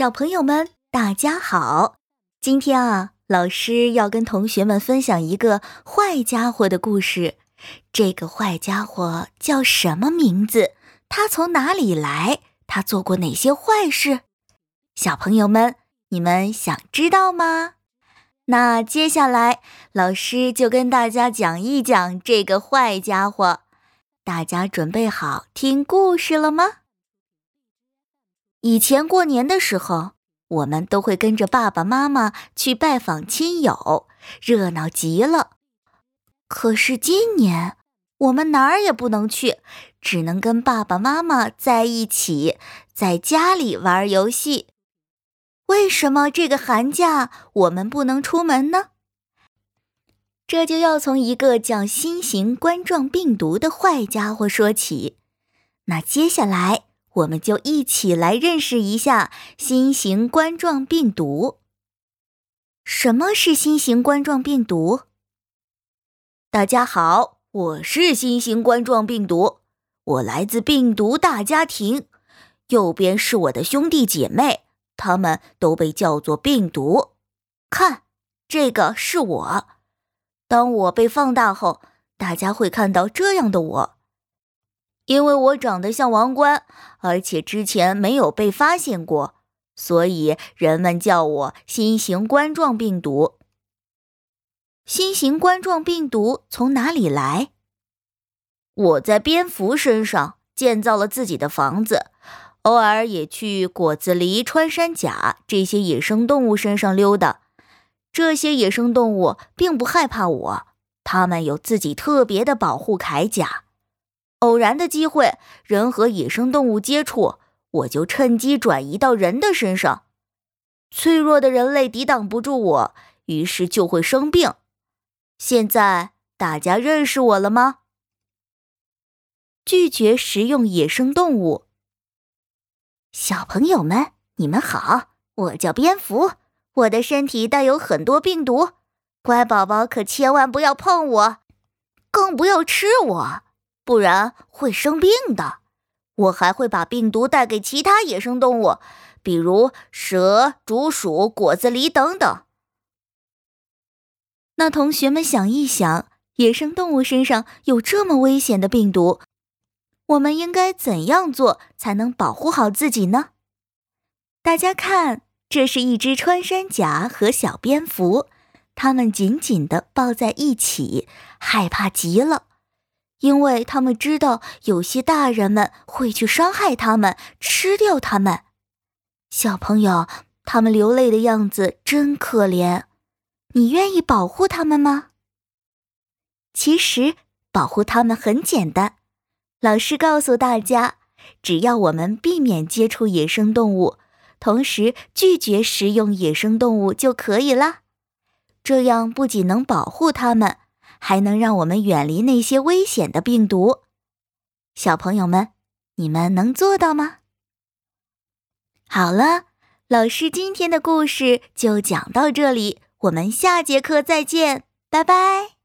小朋友们，大家好！今天啊，老师要跟同学们分享一个坏家伙的故事。这个坏家伙叫什么名字？他从哪里来？他做过哪些坏事？小朋友们，你们想知道吗？那接下来，老师就跟大家讲一讲这个坏家伙。大家准备好听故事了吗？以前过年的时候，我们都会跟着爸爸妈妈去拜访亲友，热闹极了。可是今年，我们哪儿也不能去，只能跟爸爸妈妈在一起，在家里玩游戏。为什么这个寒假我们不能出门呢？这就要从一个叫新型冠状病毒的坏家伙说起。那接下来。我们就一起来认识一下新型冠状病毒。什么是新型冠状病毒？大家好，我是新型冠状病毒，我来自病毒大家庭。右边是我的兄弟姐妹，他们都被叫做病毒。看，这个是我。当我被放大后，大家会看到这样的我。因为我长得像王冠，而且之前没有被发现过，所以人们叫我新型冠状病毒。新型冠状病毒从哪里来？我在蝙蝠身上建造了自己的房子，偶尔也去果子狸、穿山甲这些野生动物身上溜达。这些野生动物并不害怕我，它们有自己特别的保护铠甲。偶然的机会，人和野生动物接触，我就趁机转移到人的身上。脆弱的人类抵挡不住我，于是就会生病。现在大家认识我了吗？拒绝食用野生动物。小朋友们，你们好，我叫蝙蝠，我的身体带有很多病毒，乖宝宝可千万不要碰我，更不要吃我。不然会生病的。我还会把病毒带给其他野生动物，比如蛇、竹鼠、果子狸等等。那同学们想一想，野生动物身上有这么危险的病毒，我们应该怎样做才能保护好自己呢？大家看，这是一只穿山甲和小蝙蝠，它们紧紧地抱在一起，害怕极了。因为他们知道有些大人们会去伤害他们，吃掉他们。小朋友，他们流泪的样子真可怜。你愿意保护他们吗？其实保护他们很简单。老师告诉大家，只要我们避免接触野生动物，同时拒绝食用野生动物就可以了。这样不仅能保护他们。还能让我们远离那些危险的病毒，小朋友们，你们能做到吗？好了，老师今天的故事就讲到这里，我们下节课再见，拜拜。